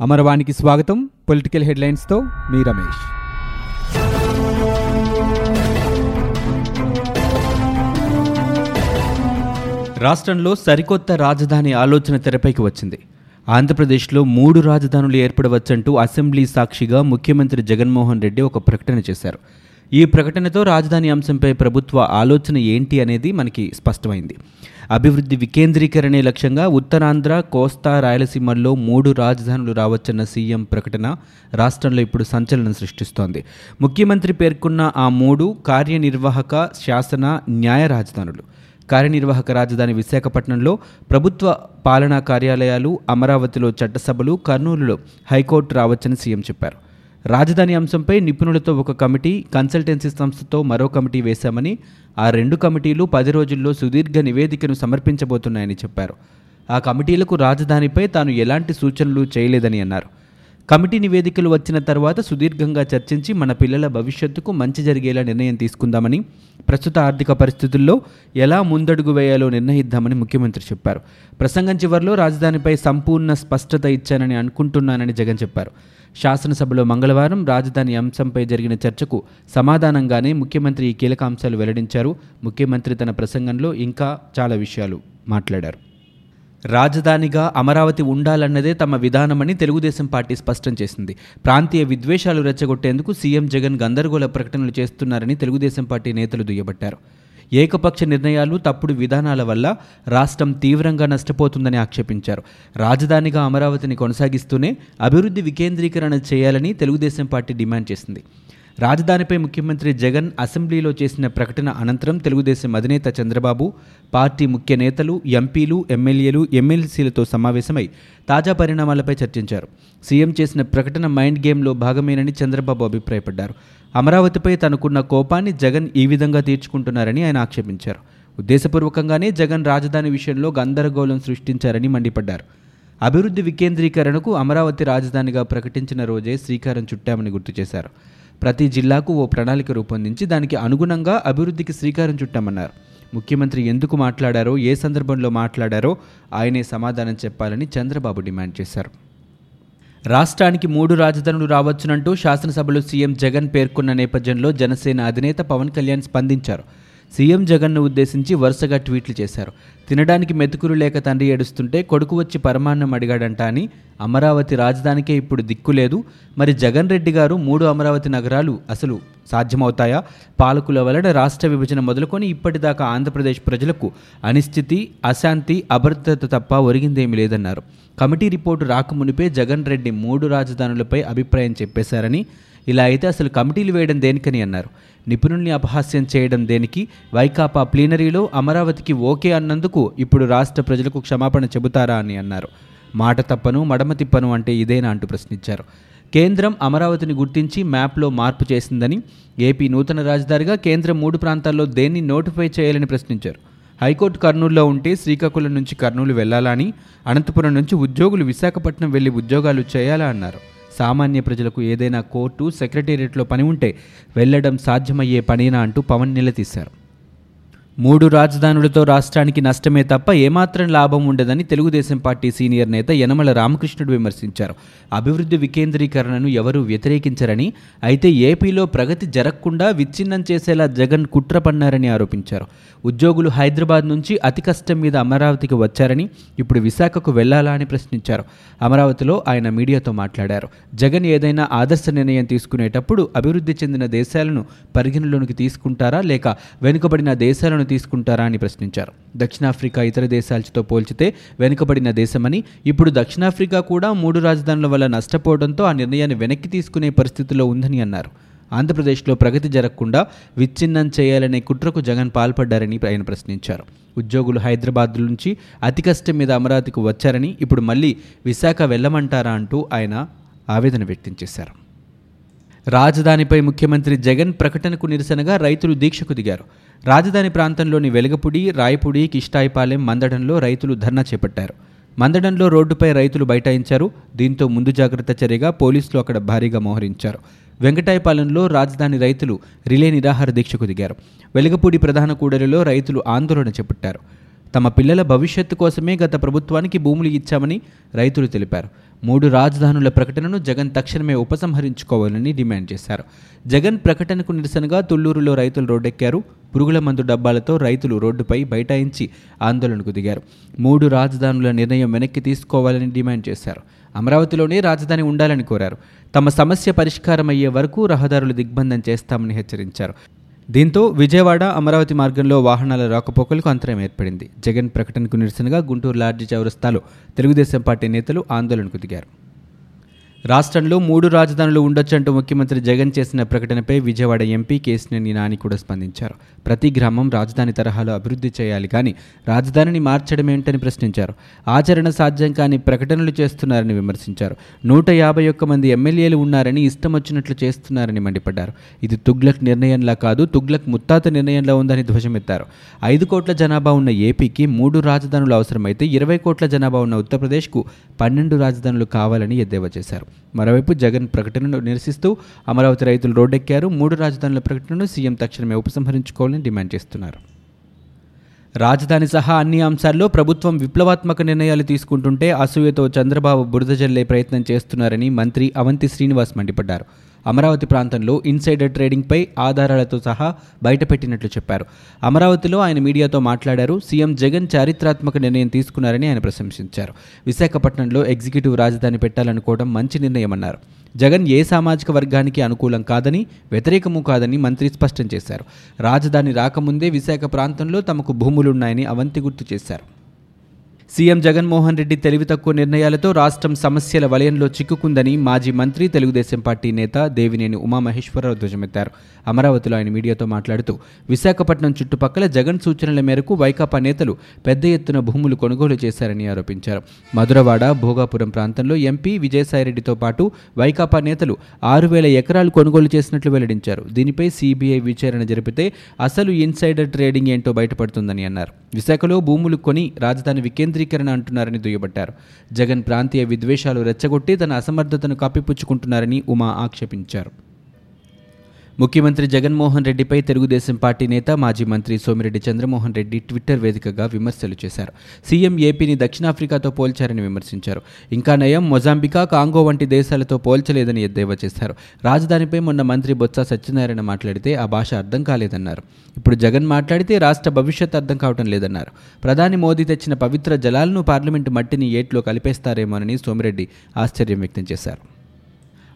అమరవాణికి స్వాగతం. పొలిటికల్ హెడ్లైన్స్తో మీ రమేష్. రాష్ట్రంలో సరికొత్త రాజధాని ఆలోచన తెరపైకి వచ్చింది. ఆంధ్రప్రదేశ్లో మూడు రాజధానులు ఏర్పడవచ్చంటూ అసెంబ్లీ సాక్షిగా ముఖ్యమంత్రి జగన్మోహన్ రెడ్డి ఒక ప్రకటన చేశారు. ఈ ప్రకటనతో రాజధాని అంశంపై ప్రభుత్వ ఆలోచన ఏంటి అనేది మనకి స్పష్టమైంది. అభివృద్ధి వికేంద్రీకరణే లక్ష్యంగా ఉత్తరాంధ్ర కోస్తా రాయలసీమల్లో మూడు రాజధానులు రావచ్చన్న సీఎం ప్రకటన రాష్ట్రంలో ఇప్పుడు సంచలనం సృష్టిస్తోంది. ముఖ్యమంత్రి పేర్కొన్న ఆ మూడు కార్యనిర్వాహక శాసన న్యాయ రాజధానులు. కార్యనిర్వాహక రాజధాని విశాఖపట్నంలో ప్రభుత్వ పాలనా కార్యాలయాలు అమరావతిలో చట్టసభలు కర్నూలులో హైకోర్టు రావచ్చని సీఎం చెప్పారు. రాజధాని అంశంపై నిపుణులతో ఒక కమిటీ కన్సల్టెన్సీ సంస్థతో మరో కమిటీ వేశామని ఆ రెండు కమిటీలు పది రోజుల్లో సుదీర్ఘ నివేదికను సమర్పించబోతున్నాయని చెప్పారు. ఆ కమిటీలకు రాజధానిపై తాను ఎలాంటి సూచనలు చేయలేదని అన్నారు. కమిటీ నివేదికలు వచ్చిన తర్వాత సుదీర్ఘంగా చర్చించి మన పిల్లల భవిష్యత్తుకు మంచి జరిగేలా నిర్ణయం తీసుకుందామని ప్రస్తుత ఆర్థిక పరిస్థితుల్లో ఎలా ముందడుగు వేయాలో నిర్ణయిద్దామని ముఖ్యమంత్రి చెప్పారు. ప్రసంగం చివరిలో రాజధానిపై సంపూర్ణ స్పష్టత ఇచ్చానని అనుకుంటున్నానని జగన్ చెప్పారు. శాసనసభలో మంగళవారం రాజధాని అంశంపై జరిగిన చర్చకు సమాధానంగానే ముఖ్యమంత్రి ఈ కీలక అంశాలు వెల్లడించారు. ముఖ్యమంత్రి తన ప్రసంగంలో ఇంకా చాలా విషయాలు మాట్లాడారు. రాజధానిగా అమరావతి ఉండాలన్నదే తమ విధానమని తెలుగుదేశం పార్టీ స్పష్టం చేసింది. ప్రాంతీయ విద్వేషాలు రెచ్చగొట్టేందుకు సీఎం జగన్ గందరగోళ ప్రకటనలు చేస్తున్నారని తెలుగుదేశం పార్టీ నేతలు దుయ్యబట్టారు. ఏకపక్ష నిర్ణయాలు తప్పుడు విధానాల వల్ల రాష్ట్రం తీవ్రంగా నష్టపోతుందని ఆక్షేపించారు. రాజధానిగా అమరావతిని కొనసాగిస్తూనే అభివృద్ధి వికేంద్రీకరణ చేయాలని తెలుగుదేశం పార్టీ డిమాండ్ చేసింది. రాజధానిపై ముఖ్యమంత్రి జగన్ అసెంబ్లీలో చేసిన ప్రకటన అనంతరం తెలుగుదేశం అధినేత చంద్రబాబు పార్టీ ముఖ్య నేతలు ఎంపీలు ఎమ్మెల్యేలు ఎమ్మెల్సీలతో సమావేశమై తాజా పరిణామాలపై చర్చించారు. సీఎం చేసిన ప్రకటన మైండ్ గేమ్లో భాగమేనని చంద్రబాబు అభిప్రాయపడ్డారు. అమరావతిపై తనకున్న కోపాన్ని జగన్ ఈ విధంగా తీర్చుకుంటున్నారని ఆయన ఆక్షేపించారు. ఉద్దేశపూర్వకంగానే జగన్ రాజధాని విషయంలో గందరగోళం సృష్టించారని మండిపడ్డారు. అభివృద్ధి వికేంద్రీకరణకు అమరావతి రాజధానిగా ప్రకటించిన రోజే శ్రీకారం చుట్టామని గుర్తు చేశారు. ప్రతి జిల్లాకు ఓ ప్రణాళిక రూపొందించి దానికి అనుగుణంగా అభివృద్ధికి శ్రీకారం చుట్టామన్నారు. ముఖ్యమంత్రి ఎందుకు మాట్లాడారో ఏ సందర్భంలో మాట్లాడారో ఆయనే సమాధానం చెప్పాలని చంద్రబాబు డిమాండ్ చేశారు. రాష్ట్రానికి మూడు రాజధానులు రావచ్చునంటూ శాసనసభలో సీఎం జగన్ పేర్కొన్న నేపథ్యంలో జనసేన అధినేత పవన్ కళ్యాణ్ స్పందించారు. సీఎం జగన్ను ఉద్దేశించి వరుసగా ట్వీట్లు చేశారు. తినడానికి మెతుకులు లేక తండ్రి ఏడుస్తుంటే కొడుకు వచ్చి పరమాన్నం అడిగాడంట అని అమరావతి రాజధానికే ఇప్పుడు దిక్కు లేదు. మరి జగన్ రెడ్డి గారు మూడు అమరావతి నగరాలు అసలు సాధ్యమవుతాయా? పాలకుల వలన రాష్ట్ర విభజన మొదలుకొని ఇప్పటిదాకా ఆంధ్రప్రదేశ్ ప్రజలకు అనిశ్చితి అశాంతి అభద్రత తప్ప ఒరిగిందేమీ లేదన్నారు. కమిటీ రిపోర్టు రాకమునిపే జగన్ రెడ్డి మూడు రాజధానులపై అభిప్రాయం చెప్పేశారని ఇలా అయితే అసలు కమిటీలు వేయడం దేనికని అన్నారు. నిపుణుల్ని అపహాస్యం చేయడం దేనికి? వైకాపా ప్లీనరీలో అమరావతికి ఓకే అన్నందుకు ఇప్పుడు రాష్ట్ర ప్రజలకు క్షమాపణ చెబుతారా అని అన్నారు. మాట తప్పను మడమ తిప్పను అంటే ఇదేనా అంటూ ప్రశ్నించారు. కేంద్రం అమరావతిని గుర్తించి మ్యాప్లో మార్పు చేసిందని ఏపీ నూతన రాజధానిగా కేంద్రం మూడు ప్రాంతాల్లో దేన్ని నోటిఫై చేయాలని ప్రశ్నించారు. హైకోర్టు కర్నూలులో ఉంటే శ్రీకాకుళం నుంచి కర్నూలు వెళ్ళాలని అనంతపురం నుంచి ఉద్యోగులు విశాఖపట్నం వెళ్ళి ఉద్యోగాలు చేయాలా అన్నారు. సామాన్య ప్రజలకు ఏదైనా కోర్టు సెక్రటేరియట్లో పని ఉంటే వెళ్ళడం సాధ్యమయ్యే పనేనా అంటూ పవన్ నిలదీశారు. మూడు రాజధానులతో రాష్ట్రానికి నష్టమే తప్ప ఏమాత్రం లాభం ఉండదని తెలుగుదేశం పార్టీ సీనియర్ నేత యనమల రామకృష్ణుడు విమర్శించారు. అభివృద్ధి వికేంద్రీకరణను ఎవరూ వ్యతిరేకించరని అయితే ఏపీలో ప్రగతి జరగకుండా విచ్ఛిన్నం చేసేలా జగన్ కుట్ర పన్నారని ఆరోపించారు. ఉద్యోగులు హైదరాబాద్ నుంచి అతి కష్టం మీద అమరావతికి వచ్చారని ఇప్పుడు విశాఖకు వెళ్ళాలా అని ప్రశ్నించారు. అమరావతిలో ఆయన మీడియాతో మాట్లాడారు. జగన్ ఏదైనా ఆదర్శ నిర్ణయం తీసుకునేటప్పుడు అభివృద్ధి చెందిన దేశాలను పరిగణలోనికి తీసుకుంటారా లేక వెనుకబడిన దేశాలను తీసుకుంటారా అని ప్రశ్నించారు. దక్షిణాఫ్రికా ఇతర దేశాలతో పోల్చితే వెనుకబడిన దేశమని ఇప్పుడు దక్షిణాఫ్రికా కూడా మూడు రాజధానుల వల్ల నష్టపోవడంతో ఆ నిర్ణయాన్ని వెనక్కి తీసుకునే పరిస్థితిలో ఉందని అన్నారు. ఆంధ్రప్రదేశ్లో ప్రగతి జరగకుండా విచ్ఛిన్నం చేయాలనే కుట్రకు జగన్ పాల్పడ్డారని ఆయన ప్రశ్నించారు. ఉద్యోగులు హైదరాబాద్ నుంచి అతి కష్టం మీద అమరావతికి వచ్చారని ఇప్పుడు మళ్ళీ విశాఖ వెళ్ళమంటారా అంటూ ఆయన ఆవేదన వ్యక్తం చేశారు. రాజధానిపై ముఖ్యమంత్రి జగన్ ప్రకటనకు నిరసనగా రైతులు దీక్షకు దిగారు. రాజధాని ప్రాంతంలోని వెలగపుడి రాయపుడి కిష్టాయిపాలెం మందడంలో రైతులు ధర్నా చేపట్టారు. మందడంలో రోడ్డుపై రైతులు బైఠాయించారు. దీంతో ముందు జాగ్రత్త చర్యగా పోలీసులు అక్కడ భారీగా మోహరించారు. వెంకటాయపాలెంలో రాజధాని రైతులు రిలే నిరాహార దీక్షకు దిగారు. వెలగపూడి ప్రధాన కూడలిలో రైతులు ఆందోళన చేపట్టారు. తమ పిల్లల భవిష్యత్తు కోసమే గత ప్రభుత్వానికి భూములు ఇచ్చామని రైతులు తెలిపారు. మూడు రాజధానుల ప్రకటనను జగన్ తక్షణమే ఉపసంహరించుకోవాలని డిమాండ్ చేశారు. జగన్ ప్రకటనకు నిరసనగా తుళ్ళూరులో రైతులు రోడ్డెక్కారు. పురుగుల మందు డబ్బాలతో రైతులు రోడ్డుపై బైఠాయించి ఆందోళనకు దిగారు. మూడు రాజధానుల నిర్ణయం వెనక్కి తీసుకోవాలని డిమాండ్ చేశారు. అమరావతిలోనే రాజధాని ఉండాలని కోరారు. తమ సమస్య పరిష్కారం అయ్యే వరకు రహదారులు దిగ్బంధం చేస్తామని హెచ్చరించారు. దీంతో విజయవాడ అమరావతి మార్గంలో వాహనాల రాకపోకలకు అంతరం ఏర్పడింది. జగన్ ప్రకటనకు నిరసనగా గుంటూరు లార్జీ చౌరస్తాలో తెలుగుదేశం పార్టీ నేతలు ఆందోళనకు దిగారు. రాష్ట్రంలో మూడు రాజధానులు ఉండొచ్చంటూ ముఖ్యమంత్రి జగన్ చేసిన ప్రకటనపై విజయవాడ ఎంపీ కేసినేని నాని కూడా స్పందించారు. ప్రతి గ్రామం రాజధాని తరహాలో అభివృద్ధి చేయాలి కానీ రాజధానిని మార్చడమేంటని ప్రశ్నించారు. ఆచరణ సాధ్యం కాని ప్రకటనలు చేస్తున్నారని విమర్శించారు. నూట యాభై ఒక్క మంది ఎమ్మెల్యేలు ఉన్నారని ఇష్టం వచ్చినట్లు చేస్తున్నారని మండిపడ్డారు. ఇది తుగ్లక్ నిర్ణయంలా కాదు తుగ్లక్ ముత్తాత నిర్ణయంలో ఉందని ధ్వజమెత్తారు. ఐదు కోట్ల జనాభా ఉన్న ఏపీకి మూడు రాజధానులు అవసరమైతే ఇరవై కోట్ల జనాభా ఉన్న ఉత్తరప్రదేశ్కు పన్నెండు రాజధానులు కావాలని ఎద్దేవా చేశారు. మరోవైపు జగన్ ప్రకటనను నిరసిస్తూ అమరావతి రైతులు రోడ్డెక్కారు. మూడు రాజధానుల ప్రకటనను సీఎం తక్షణమే ఉపసంహరించుకోవాలని డిమాండ్ చేస్తున్నారు. రాజధాని సహా అన్ని అంశాల్లో ప్రభుత్వం విప్లవాత్మక నిర్ణయాలు తీసుకుంటుంటే అసూయతో చంద్రబాబు బురద జల్లే ప్రయత్నం చేస్తున్నారని మంత్రి అవంతి శ్రీనివాస్ మండిపడ్డారు. అమరావతి ప్రాంతంలో ఇన్సైడర్ ట్రేడింగ్పై ఆధారాలతో సహా బయటపెట్టినట్లు చెప్పారు. అమరావతిలో ఆయన మీడియాతో మాట్లాడారు. సీఎం జగన్ చారిత్రాత్మక నిర్ణయం తీసుకున్నారని ఆయన ప్రశంసించారు. విశాఖపట్నంలో ఎగ్జిక్యూటివ్ రాజధాని పెట్టాలనుకోవడం మంచి నిర్ణయమన్నారు. జగన్ ఏ సామాజిక వర్గానికి అనుకూలం కాదని వ్యతిరేకము కాదని మంత్రి స్పష్టం చేశారు. రాజధాని రాకముందే విశాఖ ప్రాంతంలో తమకు భూములున్నాయని అవంతి గుర్తు చేశారు. సీఎం జగన్మోహన్ రెడ్డి తెలివి తక్కువ నిర్ణయాలతో రాష్ట్రం సమస్యల వలయంలో చిక్కుకుందని మాజీ మంత్రి తెలుగుదేశం పార్టీ నేత దేవినేని ఉమామహేశ్వరరావు ధ్వజమెత్తారు. అమరావతిలో ఆయన మీడియాతో మాట్లాడుతూ విశాఖపట్నం చుట్టుపక్కల జగన్ సూచనల మేరకు వైకాపా నేతలు పెద్ద ఎత్తున భూములు కొనుగోలు చేశారని ఆరోపించారు. మధురవాడ భోగాపురం ప్రాంతంలో ఎంపీ విజయసాయిరెడ్డితో పాటు వైకాపా నేతలు ఆరు వేల ఎకరాలు కొనుగోలు చేసినట్లు వెల్లడించారు. దీనిపై సీబీఐ విచారణ జరిపితే అసలు ఇన్సైడర్ ట్రేడింగ్ ఏంటో బయటపడుతుందని అన్నారు. విశాఖలో భూములు కొని రాజధాని వికేంద్ర వికేంద్రీకరణ అంటున్నారని దుయ్యబట్టారు. జగన్ ప్రాంతీయ విద్వేషాలు రెచ్చగొట్టి తన అసమర్థతను కప్పిపుచ్చుకుంటున్నారని ఉమా ఆక్షేపించారు. ముఖ్యమంత్రి జగన్మోహన్ రెడ్డిపై తెలుగుదేశం పార్టీ నేత మాజీ మంత్రి సోమిరెడ్డి చంద్రమోహన్ రెడ్డి ట్విట్టర్ వేదికగా విమర్శలు చేశారు. సీఎం ఏపీని దక్షిణాఫ్రికాతో పోల్చారని విమర్శించారు. ఇంకా నయం మొజాంబికా కాంగో వంటి దేశాలతో పోల్చలేదని ఎద్దేవా చేశారు. రాజధానిపై మొన్న మంత్రి బొత్స సత్యనారాయణ మాట్లాడితే ఆ భాష అర్థం కాలేదన్నారు. ఇప్పుడు జగన్ మాట్లాడితే రాష్ట్ర భవిష్యత్ అర్థం కావటం లేదన్నారు. ప్రధాని మోదీ తెచ్చిన పవిత్ర జలాలను పార్లమెంటు మట్టిని ఏట్లో కలిపేస్తారేమోనని సోమిరెడ్డి ఆశ్చర్యం వ్యక్తం చేశారు.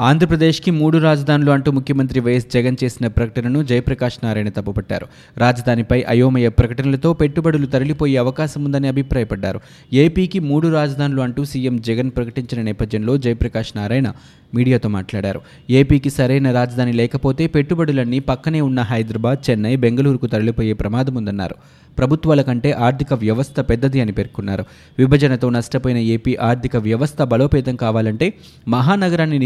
ఆంధ్రప్రదేశ్కి మూడు రాజధానులు అంటూ ముఖ్యమంత్రి వైఎస్ జగన్ చేసిన ప్రకటనను జయప్రకాష్ నారాయణ తప్పుపట్టారు. రాజధానిపై అయోమయ ప్రకటనలతో పెట్టుబడులు తరలిపోయే అవకాశం ఉందని అభిప్రాయపడ్డారు. ఏపీకి మూడు రాజధానులు అంటూ సీఎం జగన్ ప్రకటించిన నేపథ్యంలో జయప్రకాష్ నారాయణ మీడియాతో మాట్లాడారు. ఏపీకి సరైన రాజధాని లేకపోతే పెట్టుబడులన్నీ పక్కనే ఉన్న హైదరాబాద్ చెన్నై బెంగళూరుకు తరలిపోయే ప్రమాదం ఉందన్నారు. ప్రభుత్వాల కంటే ఆర్థిక వ్యవస్థ పెద్దది అని పేర్కొన్నారు. విభజనతో నష్టపోయిన ఏపీ ఆర్థిక వ్యవస్థ బలోపేతం కావాలంటే మహానగరాన్ని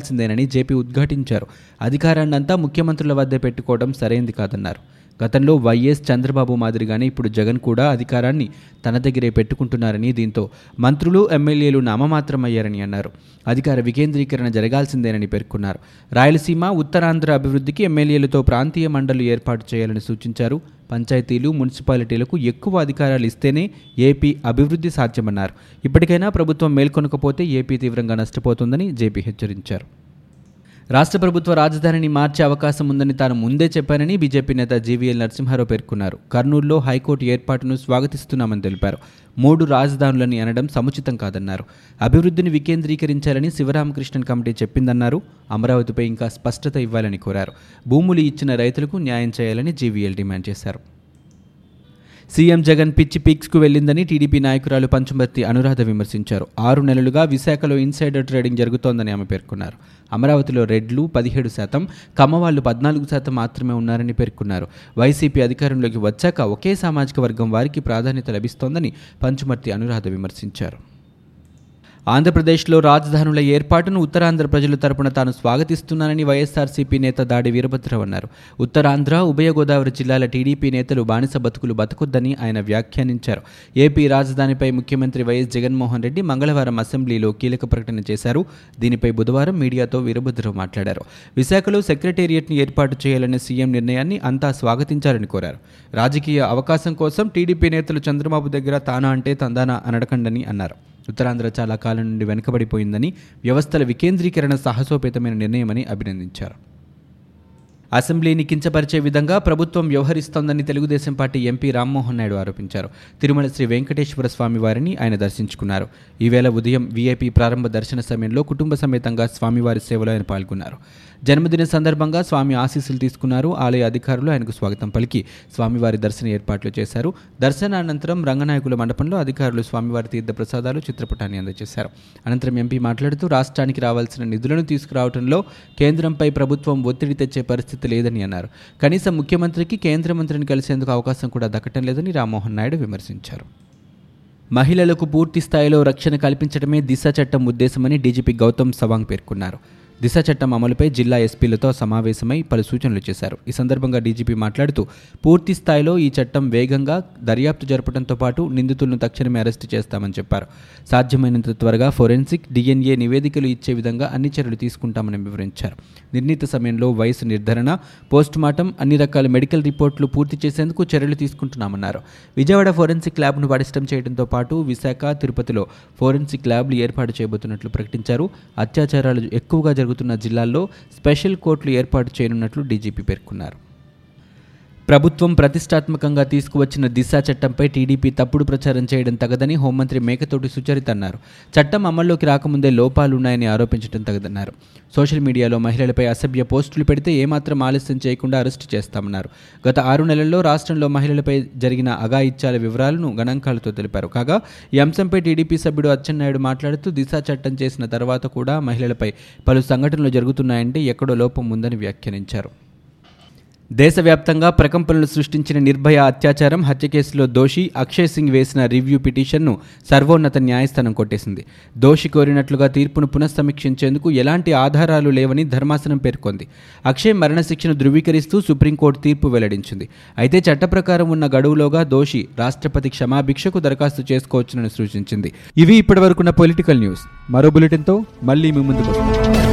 నిర్మించాల్సిందేనని జేపీ ఉద్ఘాటించారు. అధికారాన్నంతా ముఖ్యమంత్రుల వద్ద పెట్టుకోవడం సరైంది కాదన్నారు. గతంలో వైఎస్ చంద్రబాబు మాదిరిగానే ఇప్పుడు జగన్ కూడా అధికారాన్ని తన దగ్గరే పెట్టుకుంటున్నారని దీంతో మంత్రులు ఎమ్మెల్యేలు నామమాత్రమయ్యారని అన్నారు. అధికార వికేంద్రీకరణ జరగాల్సిందేనని పేర్కొన్నారు. రాయలసీమ ఉత్తరాంధ్ర అభివృద్ధికి ఎమ్మెల్యేలతో ప్రాంతీయ మండలి ఏర్పాటు చేయాలని సూచించారు. పంచాయతీలు మున్సిపాలిటీలకు ఎక్కువ అధికారాలు ఇస్తేనే ఏపీ అభివృద్ధి సాధ్యమన్నారు. ఇప్పటికైనా ప్రభుత్వం మేల్కొనకపోతే ఏపీ తీవ్రంగా నష్టపోతుందని జేపీ హెచ్చరించారు. రాష్ట్ర ప్రభుత్వ రాజధానిని మార్చే అవకాశం ఉందని తాను ముందే చెప్పానని బీజేపీ నేత జీవీఎల్ నరసింహారావు పేర్కొన్నారు. కర్నూలులో హైకోర్టు ఏర్పాటును స్వాగతిస్తున్నామని తెలిపారు. మూడు రాజధానులని అనడం సముచితం కాదన్నారు. అభివృద్ధిని వికేంద్రీకరించాలని శివరామకృష్ణన్ కమిటీ చెప్పిందన్నారు. అమరావతిపై ఇంకా స్పష్టత ఇవ్వాలని కోరారు. భూములు ఇచ్చిన రైతులకు న్యాయం చేయాలని జీవీఎల్ డిమాండ్ చేశారు. సీఎం జగన్ పిచ్చి పీక్స్కు వెళ్ళిందని టీడీపీ నాయకురాలు పంచమర్తి అనురాధ విమర్శించారు. ఆరు నెలలుగా విశాఖలో ఇన్సైడర్ ట్రేడింగ్ జరుగుతోందని ఆమె పేర్కొన్నారు. అమరావతిలో రెడ్లు పదిహేడు శాతం కమ్మవాళ్ళు పద్నాలుగు శాతం మాత్రమే ఉన్నారని పేర్కొన్నారు. వైసీపీ అధికారంలోకి వచ్చాక ఒకే సామాజిక వర్గం వారికి ప్రాధాన్యత లభిస్తోందని పంచమర్తి అనురాధ విమర్శించారు. ఆంధ్రప్రదేశ్లో రాజధానుల ఏర్పాటును ఉత్తరాంధ్ర ప్రజల తరపున తాను స్వాగతిస్తున్నానని వైఎస్ఆర్సీపీ నేత దాడి వీరభద్రరావు అన్నారు. ఉత్తరాంధ్ర ఉభయ గోదావరి జిల్లాల టీడీపీ నేతలు బానిస బతుకులు బతకొద్దని ఆయన వ్యాఖ్యానించారు. ఏపీ రాజధానిపై ముఖ్యమంత్రి వైఎస్ జగన్మోహన్ రెడ్డి మంగళవారం అసెంబ్లీలో కీలక ప్రకటన చేశారు. దీనిపై బుధవారం మీడియాతో వీరభద్రరావు మాట్లాడారు. విశాఖలో సెక్రటేరియట్ని ఏర్పాటు చేయాలనే సీఎం నిర్ణయాన్ని అంతా స్వాగతించాలని కోరారు. రాజకీయ అవకాశం కోసం టీడీపీ నేతలు చంద్రబాబు దగ్గర తానా అంటే తందానా అనడకండని అన్నారు. ఉత్తరాంధ్ర చాలా కాలం నుండి వెనుకబడిపోయిందని వ్యవస్థల వికేంద్రీకరణ సాహసోపేతమైన నిర్ణయమని అభినందించారు. అసెంబ్లీని కించపరిచే విధంగా ప్రభుత్వం వ్యవహరిస్తోందని తెలుగుదేశం పార్టీ ఎంపీ రామ్మోహన్ నాయుడు ఆరోపించారు. తిరుమల శ్రీ వెంకటేశ్వర స్వామి వారిని ఆయన దర్శించుకున్నారు. ఈవేళ ఉదయం వీఐపీ ప్రారంభ దర్శన సమయంలో కుటుంబ సమేతంగా స్వామివారి సేవలో ఆయన పాల్గొన్నారు. జన్మదిన సందర్భంగా స్వామి ఆశీస్సులు తీసుకున్నారు. ఆలయ అధికారులు ఆయనకు స్వాగతం పలికి స్వామివారి దర్శన ఏర్పాట్లు చేశారు. దర్శనానంతరం రంగనాయకుల మండపంలో అధికారులు స్వామివారి తీర్థ ప్రసాదాలు చిత్రపటాన్ని అందజేశారు. అనంతరం ఎంపీ మాట్లాడుతూ రాష్ట్రానికి రావాల్సిన నిధులను తీసుకురావడంలో కేంద్రంపై ప్రభుత్వం ఒత్తిడి తెచ్చే పరిస్థితి లేదని అన్నారు. కనీసం ముఖ్యమంత్రికి కేంద్ర మంత్రిని కలిసేందుకు అవకాశం కూడా దక్కటం లేదని రామ్మోహన్ నాయుడు విమర్శించారు. మహిళలకు పూర్తి స్థాయిలో రక్షణ కల్పించడమే దిశ చట్టం ఉద్దేశమని డీజీపీ గౌతమ్ సవాంగ్ పేర్కొన్నారు. దిశ చట్టం అమలుపై జిల్లా ఎస్పీలతో సమావేశమై పలు సూచనలు చేశారు. ఈ సందర్భంగా డీజీపీ మాట్లాడుతూ పూర్తి స్థాయిలో ఈ చట్టం వేగంగా దర్యాప్తు జరపడంతో పాటు నిందితులను తక్షణమే అరెస్టు చేస్తామని చెప్పారు. సాధ్యమైనంత త్వరగా ఫోరెన్సిక్ డిఎన్ఏ నివేదికలు ఇచ్చే విధంగా అన్ని చర్యలు తీసుకుంటామని వివరించారు. నిర్ణీత సమయంలో వయసు నిర్ధారణ పోస్టుమార్టం అన్ని రకాల మెడికల్ రిపోర్టులు పూర్తి చేసేందుకు చర్యలు తీసుకుంటున్నామన్నారు. విజయవాడ ఫోరెన్సిక్ ల్యాబ్ను పటిష్టం చేయడంతో పాటు విశాఖ తిరుపతిలో ఫోరెన్సిక్ ల్యాబ్లు ఏర్పాటు చేయబోతున్నట్లు ప్రకటించారు. అత్యాచారాలు ఎక్కువగా జరుగుతున్న జిల్లాల్లో స్పెషల్ కోర్టులు ఏర్పాటు చేయనున్నట్లు డీజీపీ పేర్కొన్నారు. ప్రభుత్వం ప్రతిష్టాత్మకంగా తీసుకువచ్చిన దిశ చట్టంపై టీడీపీ తప్పుడు ప్రచారం చేయడం తగదని హోంమంత్రి మేకతోటి సుచరిత అన్నారు. చట్టం అమల్లోకి రాకముందే లోపాలున్నాయని ఆరోపించడం తగదన్నారు. సోషల్ మీడియాలో మహిళలపై అసభ్య పోస్టులు పెడితే ఏమాత్రం ఆలస్యం చేయకుండా అరెస్టు చేస్తామన్నారు. గత ఆరు నెలల్లో రాష్ట్రంలో మహిళలపై జరిగిన అఘాయిత్యాల వివరాలను గణాంకాలతో తెలిపారు. కాగా ఈ అంశంపై టీడీపీ సభ్యుడు అచ్చెన్నాయుడు మాట్లాడుతూ దిశ చట్టం చేసిన తర్వాత కూడా మహిళలపై పలు సంఘటనలు జరుగుతున్నాయంటే ఎక్కడో లోపం ఉందని వ్యాఖ్యానించారు. దేశవ్యాప్తంగా ప్రకంపనలు సృష్టించిన నిర్భయ అత్యాచారం హత్య కేసులో దోషి అక్షయ్ సింగ్ వేసిన రివ్యూ పిటిషన్ను సర్వోన్నత న్యాయస్థానం కొట్టేసింది. దోషి కోరినట్లుగా తీర్పును పునఃసమీక్షించేందుకు ఎలాంటి ఆధారాలు లేవని ధర్మాసనం పేర్కొంది. అక్షయ్ మరణశిక్షను ధృవీకరిస్తూ సుప్రీంకోర్టు తీర్పు వెల్లడించింది. అయితే చట్ట ప్రకారం ఉన్న గడువులోగా దోషి రాష్ట్రపతి క్షమాభిక్షకు దరఖాస్తు చేసుకోవచ్చునని సూచించింది. ఇవి ఇప్పటివరకున్న పొలిటికల్ న్యూస్. మరో బులెటిన్తో మళ్ళీ మీ ముందుకు వస్తాం.